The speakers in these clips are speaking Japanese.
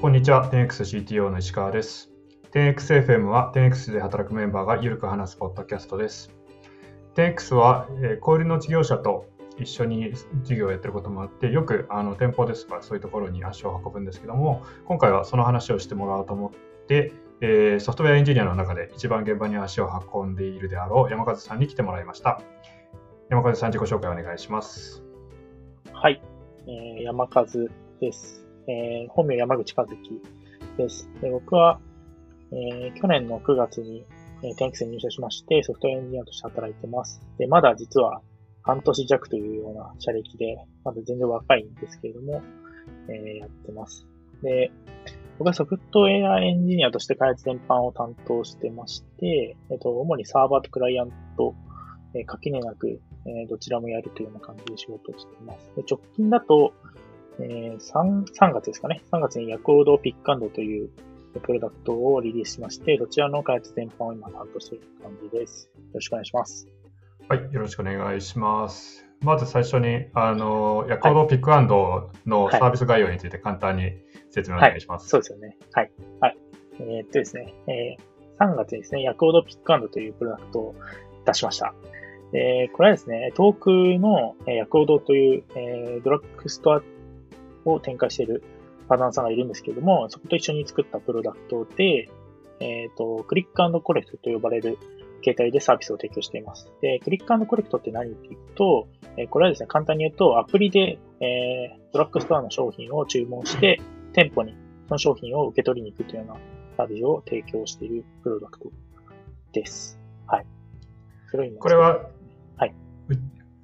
こんにちは、10XCTO の石川です。10XFM は 10X で働くメンバーがゆるく話すポッドキャストです。10X は、え小売りの事業者と一緒に事業をやってることもあって、よくあの店舗ですとかそういうところに足を運ぶんですけども、今回はその話をしてもらおうと思って、えソフトウェアエンジニアの中で一番現場に足を運んでいるであろう山和さんに来てもらいました。山和さん、自己紹介お願いします。はい、えー山和です。えー本名山口和樹です。で僕は、えー去年の9月に、えー、テンクスに入社しまして、ソフトウェアエンジニアとして働いてます。で、まだ実は半年弱というような社歴で、まだ全然若いんですけれども、えーやってます。で、僕はソフトウェアエンジニアとして開発全般を担当してまして、えっと、主にサーバーとクライアント、えー垣根なく、えーどちらもやるというような感じで仕事をしています。で直近だと、えー 3, 3月ですかね。3月にヤコードピックアンドというプロダクトをリリースしまして、そちらの開発全般を今担当している感じです。よろしくお願いします。はい、よろしくお願いします。まず最初に、あの、ヤコードピックアンドのサービス概要について簡単に説明お願いします。そうですよね。はい。はい。えーっとですね、えー3月にですね、ヤコードピックアンドというプロダクトを出しました。えーこれはですね、遠くのえーヤコードという、えードラッグストアを展開しているパートナーさんがいるんですけれども、そこと一緒に作ったプロダクトで、えっ、と、クリックコレクトと呼ばれる形態でサービスを提供しています。で、クリックコレクトって何っていうと、えこれはですね、簡単に言うと、アプリで、えードラッグストアの商品を注文して、店舗にその商品を受け取りに行くというようなサービスを提供しているプロダクトです。はい。それこれは、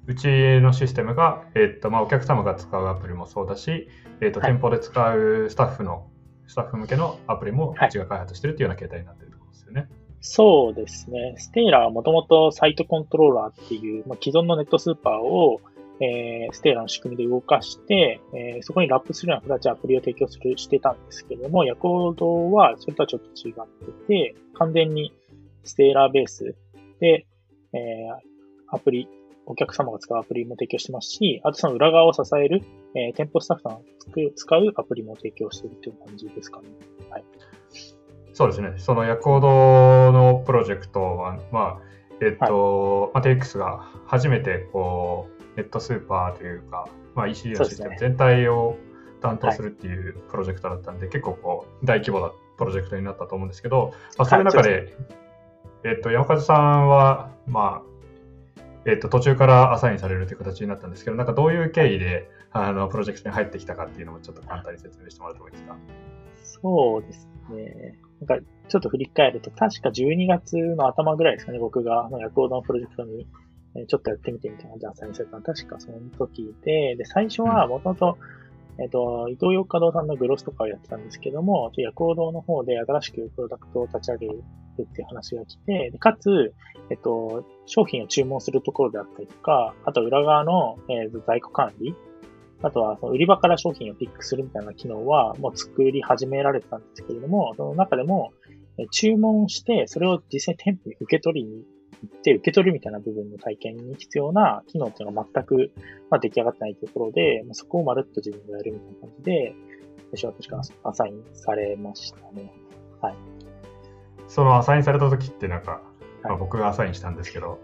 うちのシステムが、えっとまあ、お客様が使うアプリもそうだし、えっとはい店舗で使うスタッフの、スタッフ向けのアプリもはいうちが開発しているというような形態になっているところですよね。そうですね。ステーラーはもともとサイトコントローラーっていう、まあ、既存のネットスーパーを、えーステーラーの仕組みで動かして、えーそこにラップするような形でアプリを提供するしてたんですけれども、ヤコードはそれとはちょっと違ってて、完全にステーラーベースで、えーアプリ、お客様が使うアプリも提供してますし、あとその裏側を支える、えー店舗スタッフさんが使うアプリも提供しているという感じですかね。そうですね。そのヤコードのプロジェクトは、まあ、えっと、まあ、TX が初めてこうネットスーパーというか、まあ、EC のシステム全体を担当するっていうプロジェクトだったんで、結構こう大規模なプロジェクトになったと思うんですけど、まあ、そういう中はいで、えっと、山風さんは、まあ、えっと、途中からアサインされるという形になったんですけど、なんかどういう経緯で、あの、プロジェクトに入ってきたかっていうのもちょっと簡単に説明してもらってもいいですか？そうですね。なんか、ちょっと振り返ると、確か12月の頭ぐらいですかね、僕が、まあヤのプロジェクトに、えーちょっとやってみてみたいな感じでアサインされたのは、確かその時で、で、最初はもともと、えっ、と、伊東洋華堂さんのグロスとかをやってたんですけども、ちょヤコードの方で新しくプロダクトを立ち上げるっていう話が来て、かつ、えっ、と、商品を注文するところであったりとか、あと裏側の、えー在庫管理、あとは、その売り場から商品をピックするみたいな機能は、もう作り始められてたんですけれども、その中でも、え注文して、それを実際店舗に受け取りに行って、受け取るみたいな部分の体験に必要な機能っていうのが全く、まあ、出来上がってないところで、まあ、そこをまるっと自分でやるみたいな感じで、私は確かアサインされましたね。はいそのアサインされた時ってなんか、僕がアサインしたんですけど、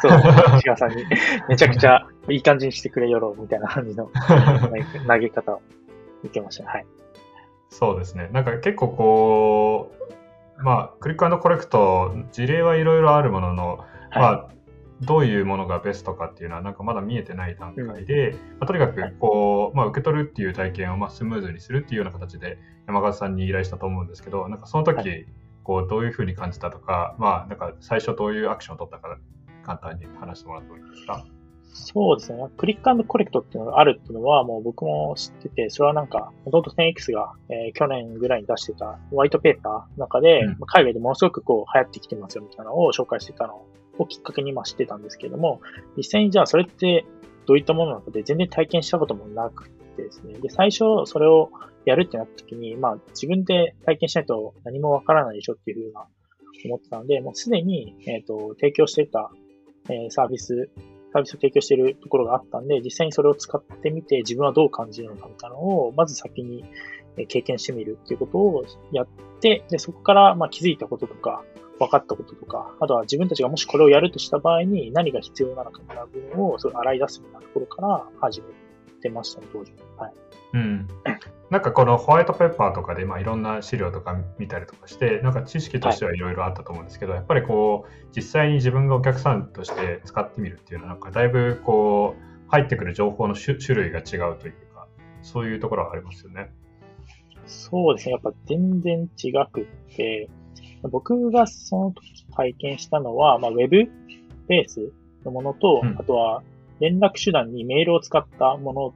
そう、石川さんにめちゃくちゃいい感じにしてくれよろうみたいな感じの 投げ方を受けましたね。はい。そうですね。なんか結構こう、まあ、クリックコレクト、事例はいろいろあるものの、まはあ、どういうものがベストかっていうのは、なんかまだ見えてない段階で、まあ、とにかくこう、まあ、受け取るっていう体験をまあスムーズにするっていうような形で山川さんに依頼したと思うんですけど、なんかその時、はこうどういうふうに感じたとか、まあ、なんか最初どういうアクションを取ったか、簡単に話してもらってもいいですか？そうですね。クリックコレクトっていうのがあるっていうのはもう僕も知ってて、それはなんか、もともと 10X が、えー去年ぐらいに出してたホワイトペーパーの中で、うんまあ海外でものすごくこう流行ってきてますよみたいなのを紹介してたのをきっかけにまあ知ってたんですけども、実際にじゃあそれってどういったものなのかで全然体験したこともなくてですね。で、最初それをやるってなった時に、まあ自分で体験しないと何もわからないでしょっていうふうな思ってたので、もうすでに、えっ、と、提供してた、えーサービス、サービスを提供しているところがあったんで、実際にそれを使ってみて自分はどう感じるのかみたいなのを、まず先に、経験してみるっていうことをやって、で、そこからまあ気づいたこととか、分かったこととか、あとは自分たちがもしこれをやるとした場合に何が必要なのかみたいな部分をそれ洗い出すようなところから始めるてましたね、当時。はい。うん。なんかこのホワイトペッパーとかでまあいろんな資料とか見たりとかして、なんか知識としてはいろいろあったと思うんですけど、はい、やっぱりこう、実際に自分がお客さんとして使ってみるっていうのは、なんかだいぶこう、入ってくる情報の種類が違うというか、そういうところはありますよね。そうですね。やっぱ全然違くって、僕がその時体験したのは、まあ、ウェブベースのものと、うん、あとは連絡手段にメールを使ったもの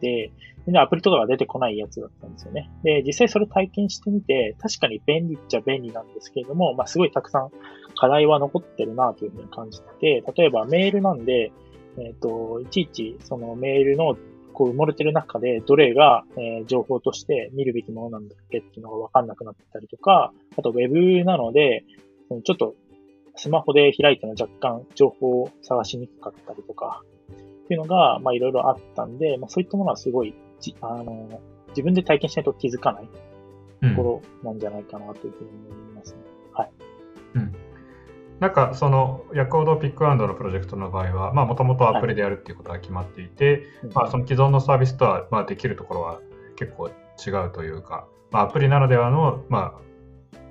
で、全然アプリとかが出てこないやつだったんですよね。で、実際それ体験してみて、確かに便利っちゃ便利なんですけれども、まあ、すごいたくさん課題は残ってるなというふうに感じて、例えばメールなんで、えっ、ー、と、いちいちそのメールのこう埋もれてる中で、どれが、え、情報として見るべきものなんだっけっていうのがわかんなくなったりとか、あとウェブなので、ちょっとスマホで開いても若干情報を探しにくかったりとか、っていうのが、まあいろいろあったんで、まあそういったものはすごい、じあの、自分で体験しないと気づかないところなんじゃないかなというふうに思いますね。うん、はい。うん。なんかそのヤコードピックアンドのプロジェクトの場合は、もともとアプリでやるっていうことが決まっていて、はい、まあ、その既存のサービスとは、まあ、できるところは結構違うというか、まあ、アプリならではの、まあ、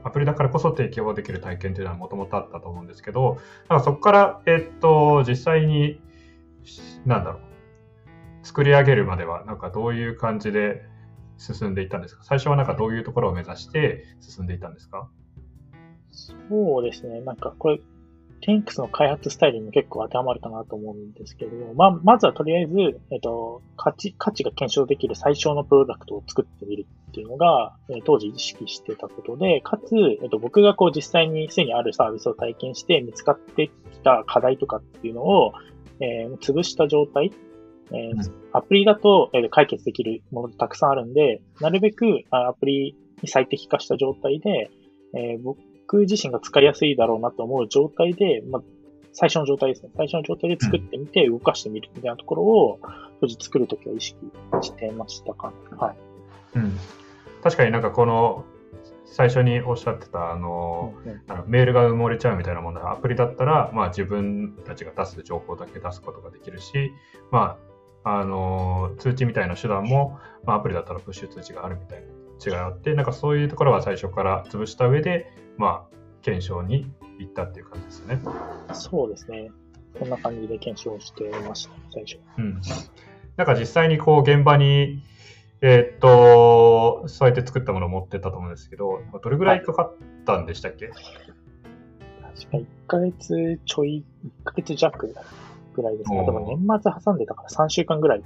アプリだからこそ提供できる体験というのはもともとあったと思うんですけど、なんかそこから、えっと、実際に、なんだろう、作り上げるまでは、なんかどういう感じで進んでいったんですか？最初はなんかどういうところを目指して進んでいったんですか？そうですね。なんか、これ、テンクスの開発スタイルにも結構当てはまるかなと思うんですけれども、まあ、まずはとりあえず、えっと、価値、価値が検証できる最小のプロダクトを作ってみるっていうのが、えー、当時意識してたことで、かつ、えっと、僕がこう実際にすでにあるサービスを体験して見つかってきた課題とかっていうのを、えー、潰した状態、えー、うん、アプリだと、えー、解決できるものたくさんあるんで、なるべくアプリに最適化した状態で、えー、僕自身が使いやすいだろうなと思う状態で、まあ、最初の状態ですね。最初の状態で作ってみて、動かしてみるみたいなところを、当時作るときは意識してましたかね。はい。うん。確かになんかこの、最初におっしゃってたあの、うんうん、あのメールが埋もれちゃうみたいなものはアプリだったら、まあ、自分たちが出す情報だけ出すことができるし、まあ、あの通知みたいな手段も、まあ、アプリだったらプッシュ通知があるみたいな違って、なんかそういうところは最初から潰した上で、まあ、検証に行ったっていう感じですね。そうですね。こんな感じで検証してました、最初。うん。なんか実際にこう現場に、えー、っと、そうやって作ったものを持ってったと思うんですけど、どれぐらいかかったんでしたっけ、はい、確か1ヶ月ちょい、1ヶ月弱ぐらいですね。でも年末挟んでたから3週間ぐらいで、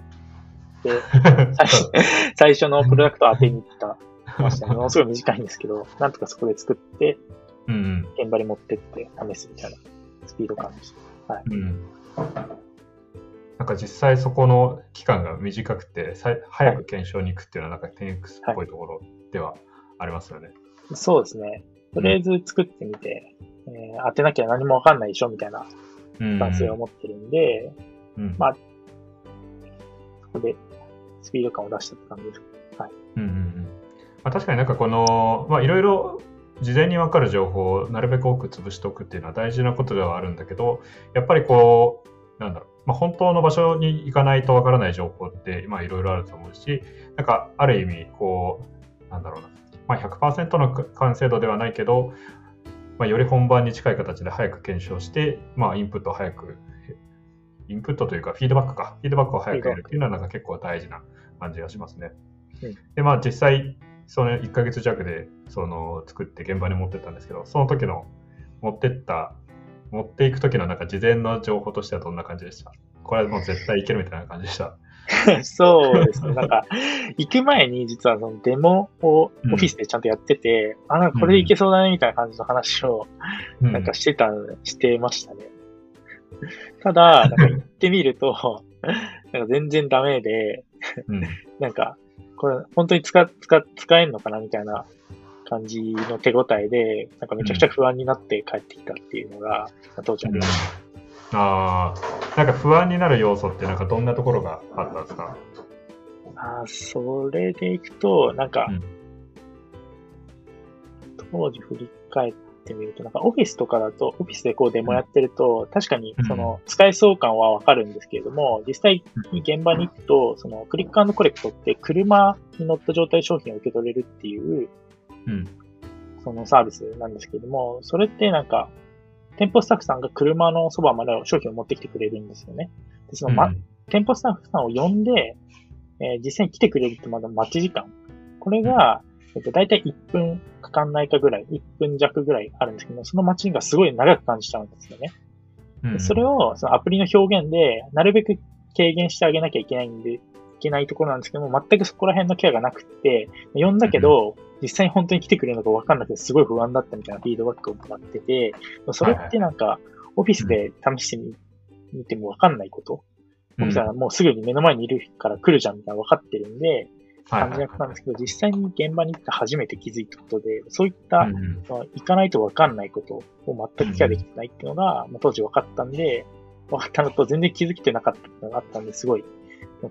最初のプロダクトを当てに行ったましたね。ものすごい短いんですけど、なんとかそこで作って、うん、現場に持ってって試すみたいなスピード感でした。はい。うん、なんか実際そこの期間が短くて、早く検証に行くっていうのはなんか 10X っぽいところではありますよね。はい、そうですね。とりあえず作ってみて、うん、えー、当てなきゃ何もわかんないでしょみたいな男性を持ってるんで、うん、まあ、そこでスピード感を出したって感じです。はい。うんうんうんまあ、確かになんかこの、まあいろいろ事前に分かる情報をなるべく多く潰しておくっていうのは大事なことではあるんだけど、やっぱりこう、なんだろう、まあ、本当の場所に行かないと分からない情報って、まあいろいろあると思うし、なんかある意味、こう、なんだろうな、まあ100%の完成度ではないけど、まあ、より本番に近い形で早く検証して、まあ、インプットを早く、インプットというか、フィードバックか、フィードバックを早くやるっていうのは、なんか結構大事な感じがしますね。うん、で、まあ、実際、その1ヶ月弱でその作って現場に持ってったんですけど、その時の持ってった、持っていく時のなんか事前の情報としてはどんな感じでした？これはもう絶対いけるみたいな感じでした。そうですね。なんか、行く前に実はそのデモをオフィスでちゃんとやってて、うん、あ、なんかこれでいけそうだねみたいな感じの話を、なんかしてた、うん、してましたね。ただ、なんか行ってみると、なんか全然ダメで、うん、なんか、これ本当に使、使、使えんのかなみたいな感じの手応えで、なんかめちゃくちゃ不安になって帰ってきたっていうのが、うん、当時ありました。ああ、なんか不安になる要素ってなんかどんなところがあったんですか？あそれでいくと、なんか、うん。当時振り返ってみると、なんかオフィスとかだと、オフィスでこうデモやってると、確かにその使えそう感はわかるんですけれども、実際に現場に行くと、そのクリックコレクトって車に乗った状態で商品を受け取れるっていう、うん。そのサービスなんですけれども、それってなんか、店舗スタッフさんが車のそばまで商品を持ってきてくれるんですよね。でその、ま、店舗スタッフさんを呼んで、えー実際に来てくれるってまだ待ち時間。これが、えっと、大体1分かかんないかぐらい、1分弱ぐらいあるんですけども、その待ちがすごい長く感じちゃうんですよね。うんでそれを、そのアプリの表現で、なるべく軽減してあげなきゃいけないんで、いけないところなんですけども、全くそこら辺のケアがなくって、呼んだけど、実際に本当に来てくれるのか分かんなくて、すごい不安だったみたいなフィードバックをもらってて、それってなんか、オフィスで試してみ見ても分かんないこと。オフィスはもうすぐに目の前にいるから来るじゃんみたいな分かってるんで、感じだったんですけど、実際に現場に行って初めて気づいたことで、そういった、うん行かないと分かんないことを全くケアできてないっていうのが、まあ当時分かったんで、分かったのと全然気づけてなかったのがあったんで、すごい、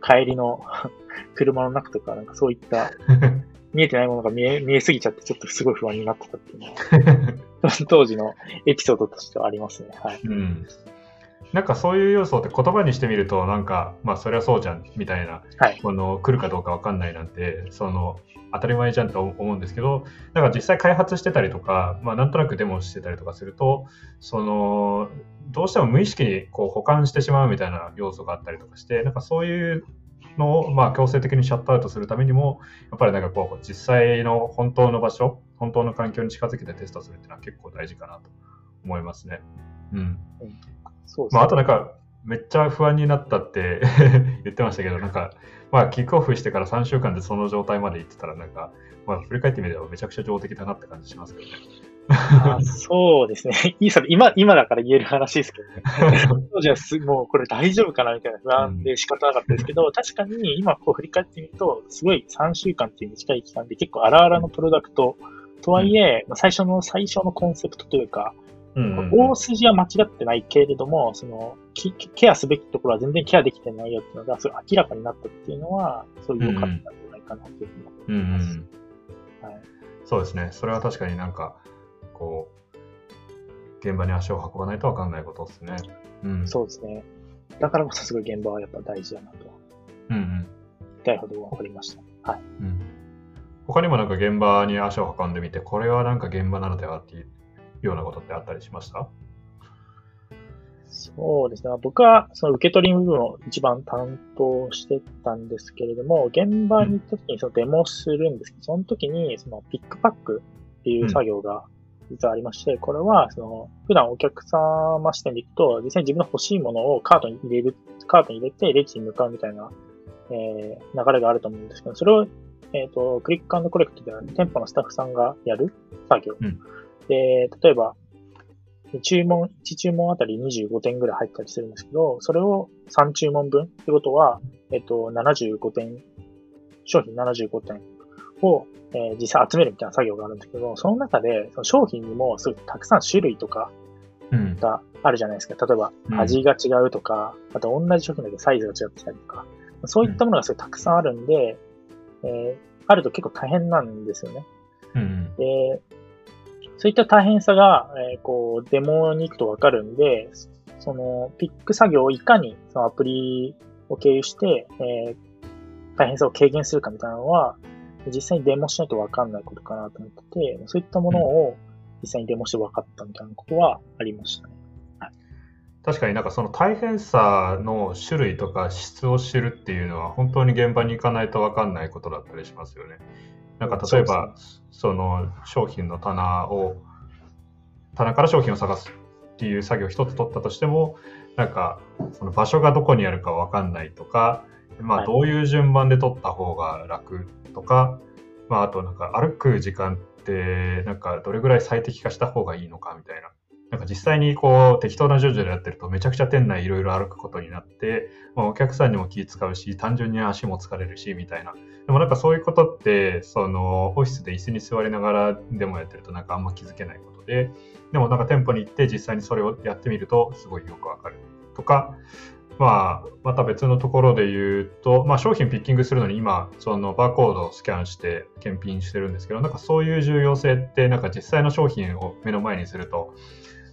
帰りの 車の中とか、なんかそういった 見えてないものが見え、見えすぎちゃって、ちょっとすごい不安になってたっていうのは、当時のエピソードとしてはありますね。はい。うん。なんかそういう要素って言葉にしてみると、なんか、まあそりゃそうじゃんみたいな、はい。この来るかどうかわかんないなんて、その当たり前じゃんと思うんですけど、なんか実際開発してたりとか、まあなんとなくデモしてたりとかすると、その、どうしても無意識にこう補完してしまうみたいな要素があったりとかして、なんかそういうのをまあ強制的にシャットアウトするためにも、やっぱりなんかこう実際の本当の場所、本当の環境に近づけてテストするっていうのは結構大事かなと思いますね。うん。そうですね。まあ、あとなんか、めっちゃ不安になったって 言ってましたけど、なんか、まあ、キックオフしてから3週間でその状態まで行ってたら、なんか、まあ、振り返ってみればめちゃくちゃ上出来だなって感じしますけどね。あそうですね。いいそれ今、今だから言える話ですけどね。当時はすもうこれ大丈夫かなみたいな不安で仕方なかったですけど、確かに今こう振り返ってみると、すごい3週間っていう短い期間で結構荒々のプロダクトとはいえ、まあ最初の最初のコンセプトというか、うんうん大筋は間違ってないけれども、そのきケアすべきところは全然ケアできてないよっていうのが、すごい明らかになったっていうのは、そういう良かったんじゃないかなというふうに思うんいます。そうですね。それは確かになんか、こう、現場に足を運ばないと分かんないことですね。うん。そうですね。だからこそすごい現場はやっぱ大事だなと、うんうん。言いたいほど分かりました。はい。うん。他にもなんか現場に足を運んでみて、これはなんか現場なのではっていうようなことってあったりしました？そうですね。僕はその受け取り部分を一番担当してたんですけれども、現場に行った時にそのデモをするんですけど、その時にそのピックパックっていう作業が実はありまして、これはその普段お客様視点で行くと、実際に自分の欲しいものをカートに入れる、カートに入れてレジに向かうみたいな、えー流れがあると思うんですけど、それを、えっ、と、クリックコレクトでは店舗のスタッフさんがやる作業。うんで、例えば、注文、1注文あたり25点ぐらい入ったりするんですけど、それを3注文分ってことは、えっと、75点、商品75点を、えー実際集めるみたいな作業があるんですけど、その中で、その商品にもすごいたくさん種類とかうん。があるじゃないですか。例えばうん、味が違うとか、あと同じ商品だけどサイズが違ってたりとか、そういったものがすごいたくさんあるんで、えーあると結構大変なんですよね。うんで、そういった大変さが、えーこう、デモに行くとわかるんで、その、ピック作業をいかにそのアプリを経由して、えー大変さを軽減するかみたいなのは、実際にデモしないとわかんないことかなと思ってて、そういったものを実際にデモしてわかったみたいなことはありましたね。確かになんかその大変さの種類とか質を知るっていうのは本当に現場に行かないと分かんないことだったりしますよね。なんか例えばその商品の棚を棚から商品を探すっていう作業一つ取ったとしてもなんかその場所がどこにあるか分かんないとか、まあ、はいどういう順番で取った方が楽とか、まあ、あとなんか歩く時間ってなんかどれぐらい最適化した方がいいのかみたいな。なんか実際にこう適当な順序でやってるとめちゃくちゃ店内いろいろ歩くことになって、まあ、お客さんにも気使うし単純に足も疲れるしみたいな。でもなんかそういうことってそのオフィスで椅子に座りながらでもやってるとなんかあんま気づけないことででもなんか店舗に行って実際にそれをやってみるとすごいよくわかるとかまあ、また別のところで言うと、まあ、商品ピッキングするのに今、そのバーコードをスキャンして検品してるんですけど、なんかそういう重要性って、なんか実際の商品を目の前にすると、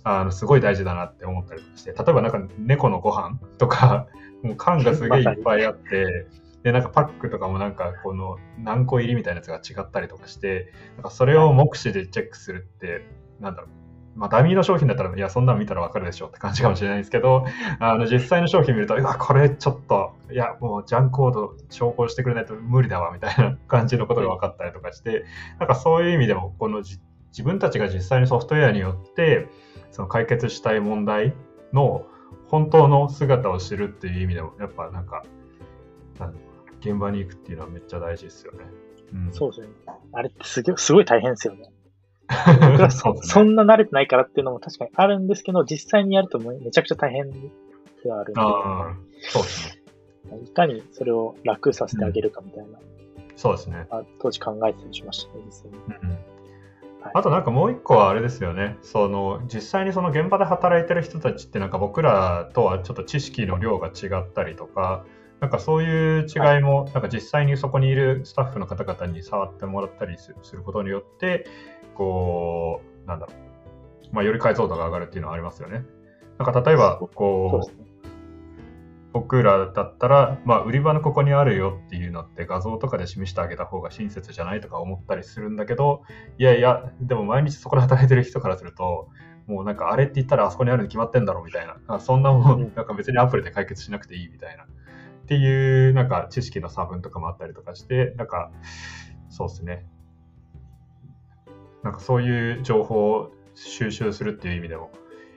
あのすごい大事だなって思ったりして、例えばなんか猫のご飯とか、もう缶がすげえいっぱいあって、で、なんかパックとかもなんかこの何個入りみたいなやつが違ったりとかして、なんかそれを目視でチェックするって、なんだろう、まあ、ダミーの商品だったら、いや、そんなの見たらわかるでしょうって感じかもしれないですけど、あの実際の商品見ると、うわ、これちょっと、いや、もうジャンコード証拠してくれないと無理だわみたいな感じのことが分かったりとかして、なんかそういう意味でも、この自分たちが実際にソフトウェアによって、その解決したい問題の本当の姿を知るっていう意味でも、やっぱなんか、現場に行くっていうのはめっちゃ大事ですよね。うん、そうですね。あれってすごいすごい大変ですよね。僕 はそね、そんな慣れてないからっていうのも確かにあるんですけど、実際にやるとめちゃくちゃ大変ではあるんで、あそうですね。いかにそれを楽させてあげるかみたいな、うん、そうですね。当時考えてたりしましたね、実際に。うんあとなんかもう一個はあれですよね、その実際にその現場で働いてる人たちってなんか僕らとはちょっと知識の量が違ったりとか、なんかそういう違いも、なんか実際にそこにいるスタッフの方々に触ってもらったりすることによって、こう、なんだろう、まあ、より解像度が上がるっていうのはありますよね。なんか例えば、こう、僕らだったら、まあ、売り場のここにあるよっていうのって画像とかで示してあげた方が親切じゃないとか思ったりするんだけど、いやいや、でも毎日そこで働いてる人からすると、もうなんかあれって言ったらあそこにあるに決まってんだろうみたいな、そんなもん、なんか別にアプリで解決しなくていいみたいな、っていうなんか知識の差分とかもあったりとかして、なんかそうですね、なんかそういう情報を収集するっていう意味でも、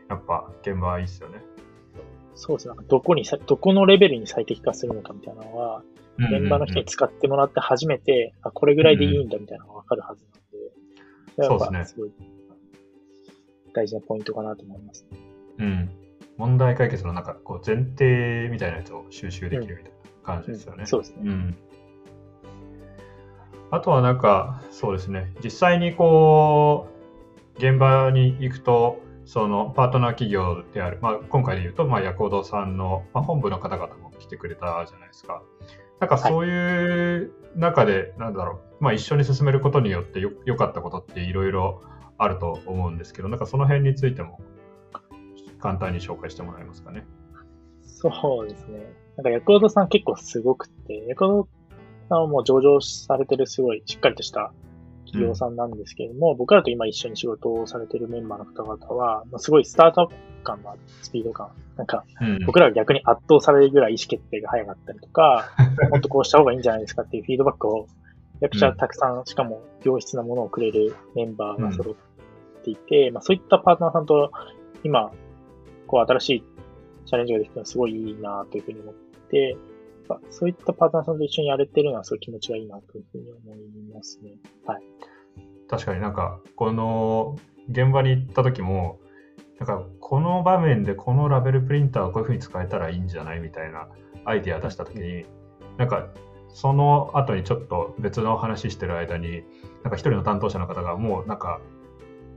やっぱ現場はいいっすよね。そうですね。どこに、どこのレベルに最適化するのかみたいなのは、現場の人に使ってもらって初めて、あ、これぐらいでいいんだみたいなのがわかるはずなんで、そうですね。大事なポイントかなと思います、ね。うん。問題解決のなんかこう前提みたいなやつを収集できるみたいな感じですよね。うんうん、そうですね。うんあとはなんか、そうですね、実際にこう、現場に行くと、そのパートナー企業である、まあ、今回で言うと、まあ、ヤコードさんの、まあ、本部の方々も来てくれたじゃないですか。なんかそういう中で、はい、なんだろう、まあ、一緒に進めることによってよ良かったことっていろいろあると思うんですけど、なんかその辺についても簡単に紹介してもらえますかね。そうですね。なんかヤコードさん結構すごくて、ヤコードさんはもう上場されてるすごいしっかりとした企業さんなんですけれども、うん、僕らと今一緒に仕事をされてるメンバーの方々は、まあ、すごいスタートアップ感のスピード感。なんか、僕らが逆に圧倒されるぐらい意思決定が早かったりとか、もっとこうした方がいいんじゃないですかっていうフィードバックを、めちゃくちゃたくさん、しかも良質なものをくれるメンバーが揃っていて、まあそういったパートナーさんと今、こう新しいチャレンジができたのはすごいいいなというふうに思って、そういったパートナーさんと一緒にやれてるのはすごい気持ちがいいなというふうに思いますね。はい。確かになんか、この現場に行った時も、なんかこの場面でこのラベルプリンターをこういうふうに使えたらいいんじゃないみたいなアイディア出した時に、なんかその後にちょっと別の話してる間に、なんか一人の担当者の方がもうなんか、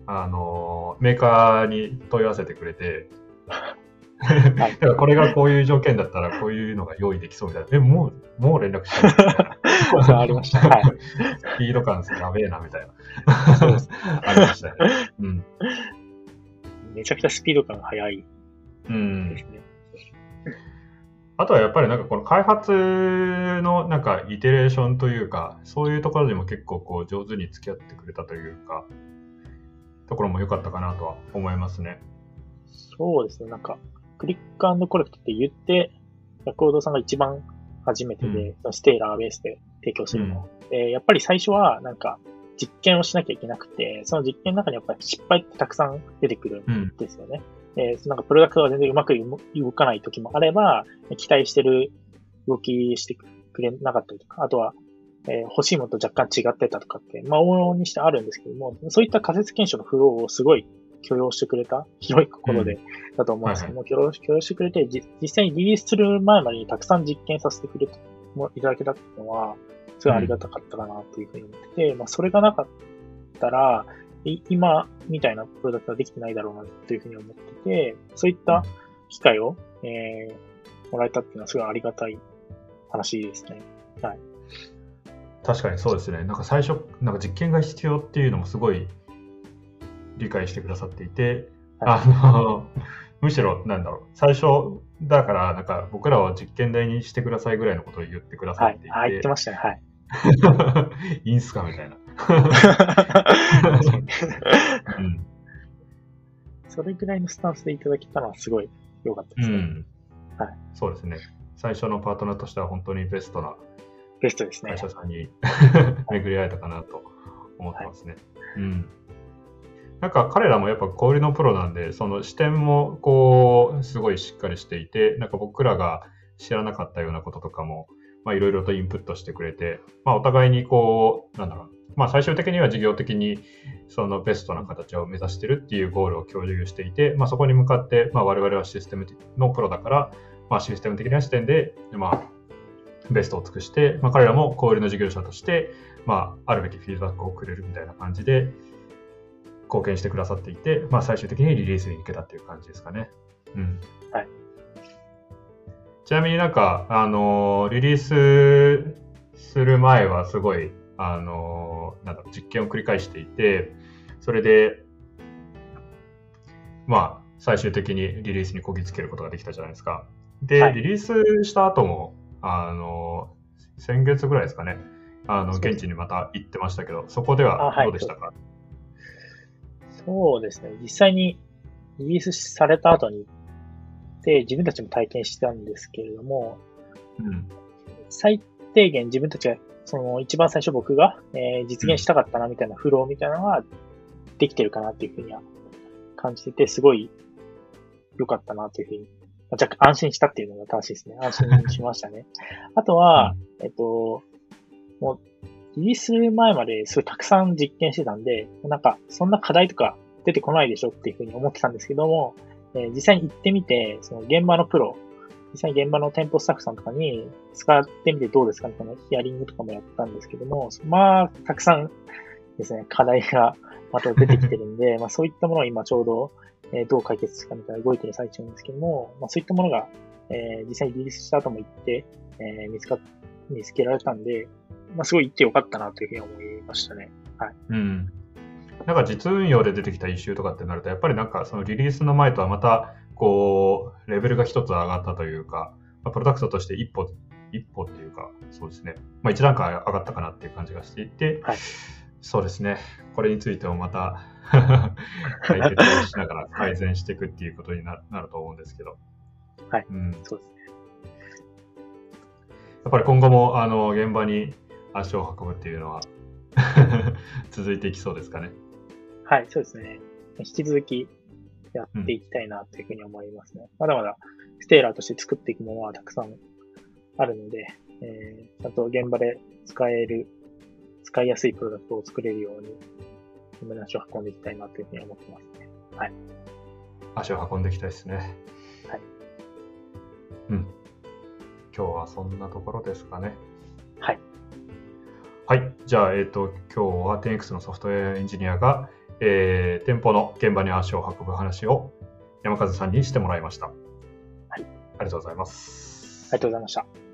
あの、メーカーに問い合わせてくれて、だからこれがこういう条件だったらこういうのが用意できそうみたいな。え、もう、もう連絡したみたいな。ありました。はい。スピード感やべえなみたいな。ありましたね。うん。めちゃくちゃスピード感速いですね。うん。あとはやっぱりなんかこの開発のなんかイテレーションというか、そういうところにも結構こう上手に付き合ってくれたというか、ところも良かったかなとは思いますね。そうですね。なんか、クリックコレクトって言って、ヤクオドさんが一番初めてで、うん、ステーラーベースで提供するの。うん、やっぱり最初は、なんか、実験をしなきゃいけなくて、その実験の中にやっぱり失敗ってたくさん出てくるんですよね。うん、えー、なんかプロダクトが全然うまく動かない時もあれば、期待してる動きしてくれなかったりとか、あとは、えー、欲しいものと若干違ってたとかって、まあ、往々にしてあるんですけども、そういった仮説検証のフローをすごい許容してくれた、広い心で、だと思うんですけども、許容許容してくれて、実際にリリースする前までにたくさん実験させてくれていただけたっていうのは、すごいありがたかったかなというふうに思ってて、まあ、それがなかったら、今みたいなプロダクトはできてないだろうなというふうに思ってて、そういった機会を、えもらえたっていうのはすごいありがたい話ですね。はい。確かにそうですね。なんか最初、なんか実験が必要っていうのもすごい理解してくださっていて、はい、あの、むしろ、なんだろう、最初、だから、なんか僕らは実験台にしてくださいぐらいのことを言ってくださっていて。はい、言ってましたね、はい。いいんすかみたいな。うん、それぐらいのスタンスでいただけたのはすごい良かったですね。うん、はい、そうですね。最初のパートナーとしては本当にベストなベストですね。会社さんに巡り会えたかなと思ってますね。はい、うん。なんか彼らもやっぱ小売りのプロなんで、その視点もこう、すごいしっかりしていて、なんか僕らが知らなかったようなこととかも、まあいろいろとインプットしてくれて、まあお互いにこう、なんだろう、まあ最終的には事業的にそのベストな形を目指してるっていうゴールを共有していて、まあそこに向かって、まあ我々はシステムのプロだから、まあシステム的な視点で、まあベストを尽くして、まあ、彼らも小売りの事業者として、まあ、あるべきフィードバックをくれるみたいな感じで貢献してくださっていて、まあ、最終的にリリースに行けたっていう感じですかね。うん。はい。ちなみになんか、あの、リリースする前はすごい、あの、なんだろう、実験を繰り返していて、それで、まあ、最終的にリリースにこぎつけることができたじゃないですか。で、はい、リリースした後も、あの、先月ぐらいですかね、あの、現地にまた行ってましたけど、そこではどうでしたか、はい、そうですね。実際にリリースされた後に、で、自分たちも体験したんですけれども、うん、最低限自分たちが、その一番最初僕が、えー、実現したかったなみたいなフローみたいなのはできてるかなっていうふうには感じてて、すごい良かったなというふうに若干安心したっていうのが正しいですね。安心しましたね。あとは、えっと、もう、リリース前まですごいたくさん実験してたんで、なんか、そんな課題とか出てこないでしょっていうふうに思ってたんですけども、えー、実際に行ってみて、その現場のプロ、実際に現場の店舗スタッフさんとかに使ってみてどうですかみたいなヒアリングとかもやったんですけども、まあ、たくさんですね、課題がまた出てきてるんで、まあそういったものを今ちょうど、えどう解決するかみたいな動いてる最中なんですけども、まあ、そういったものが、えー、実際にリリースした後も行って、えー、見つかっ、見つけられたんで、まあ、すごい行ってよかったなというふうに思いましたね。はい。うん。なんか実運用で出てきたイシューとかってなると、やっぱりなんかそのリリースの前とはまた、こう、レベルが一つ上がったというか、まあ、プロダクトとして一歩、一歩っていうか、そうですね。まあ一段階上がったかなっていう感じがしていて、はい、そうですね。これについてもまた 解決をしながら改善していくっていうことになると思うんですけど。はい。うん、そうですね。やっぱり今後もあの現場に足を運ぶっていうのは 続いていきそうですかね。はい、そうですね。引き続きやっていきたいなというふうに思いますね。うん、まだまだステーラーとして作っていくものはたくさんあるので、えー、ちゃんと現場で使える、使いやすいプロダクトを作れるように胸足を運んでいきたいなというふうに思ってますね。はい。足を運んでいきたいですね。はい。うん。今日はそんなところですかね。はい。はい。じゃあ、えっ、ー、と、今日は 10X のソフトウェアエンジニアが、えー、店舗の現場に足を運ぶ話を山風さんにしてもらいました。はい。ありがとうございます。ありがとうございました。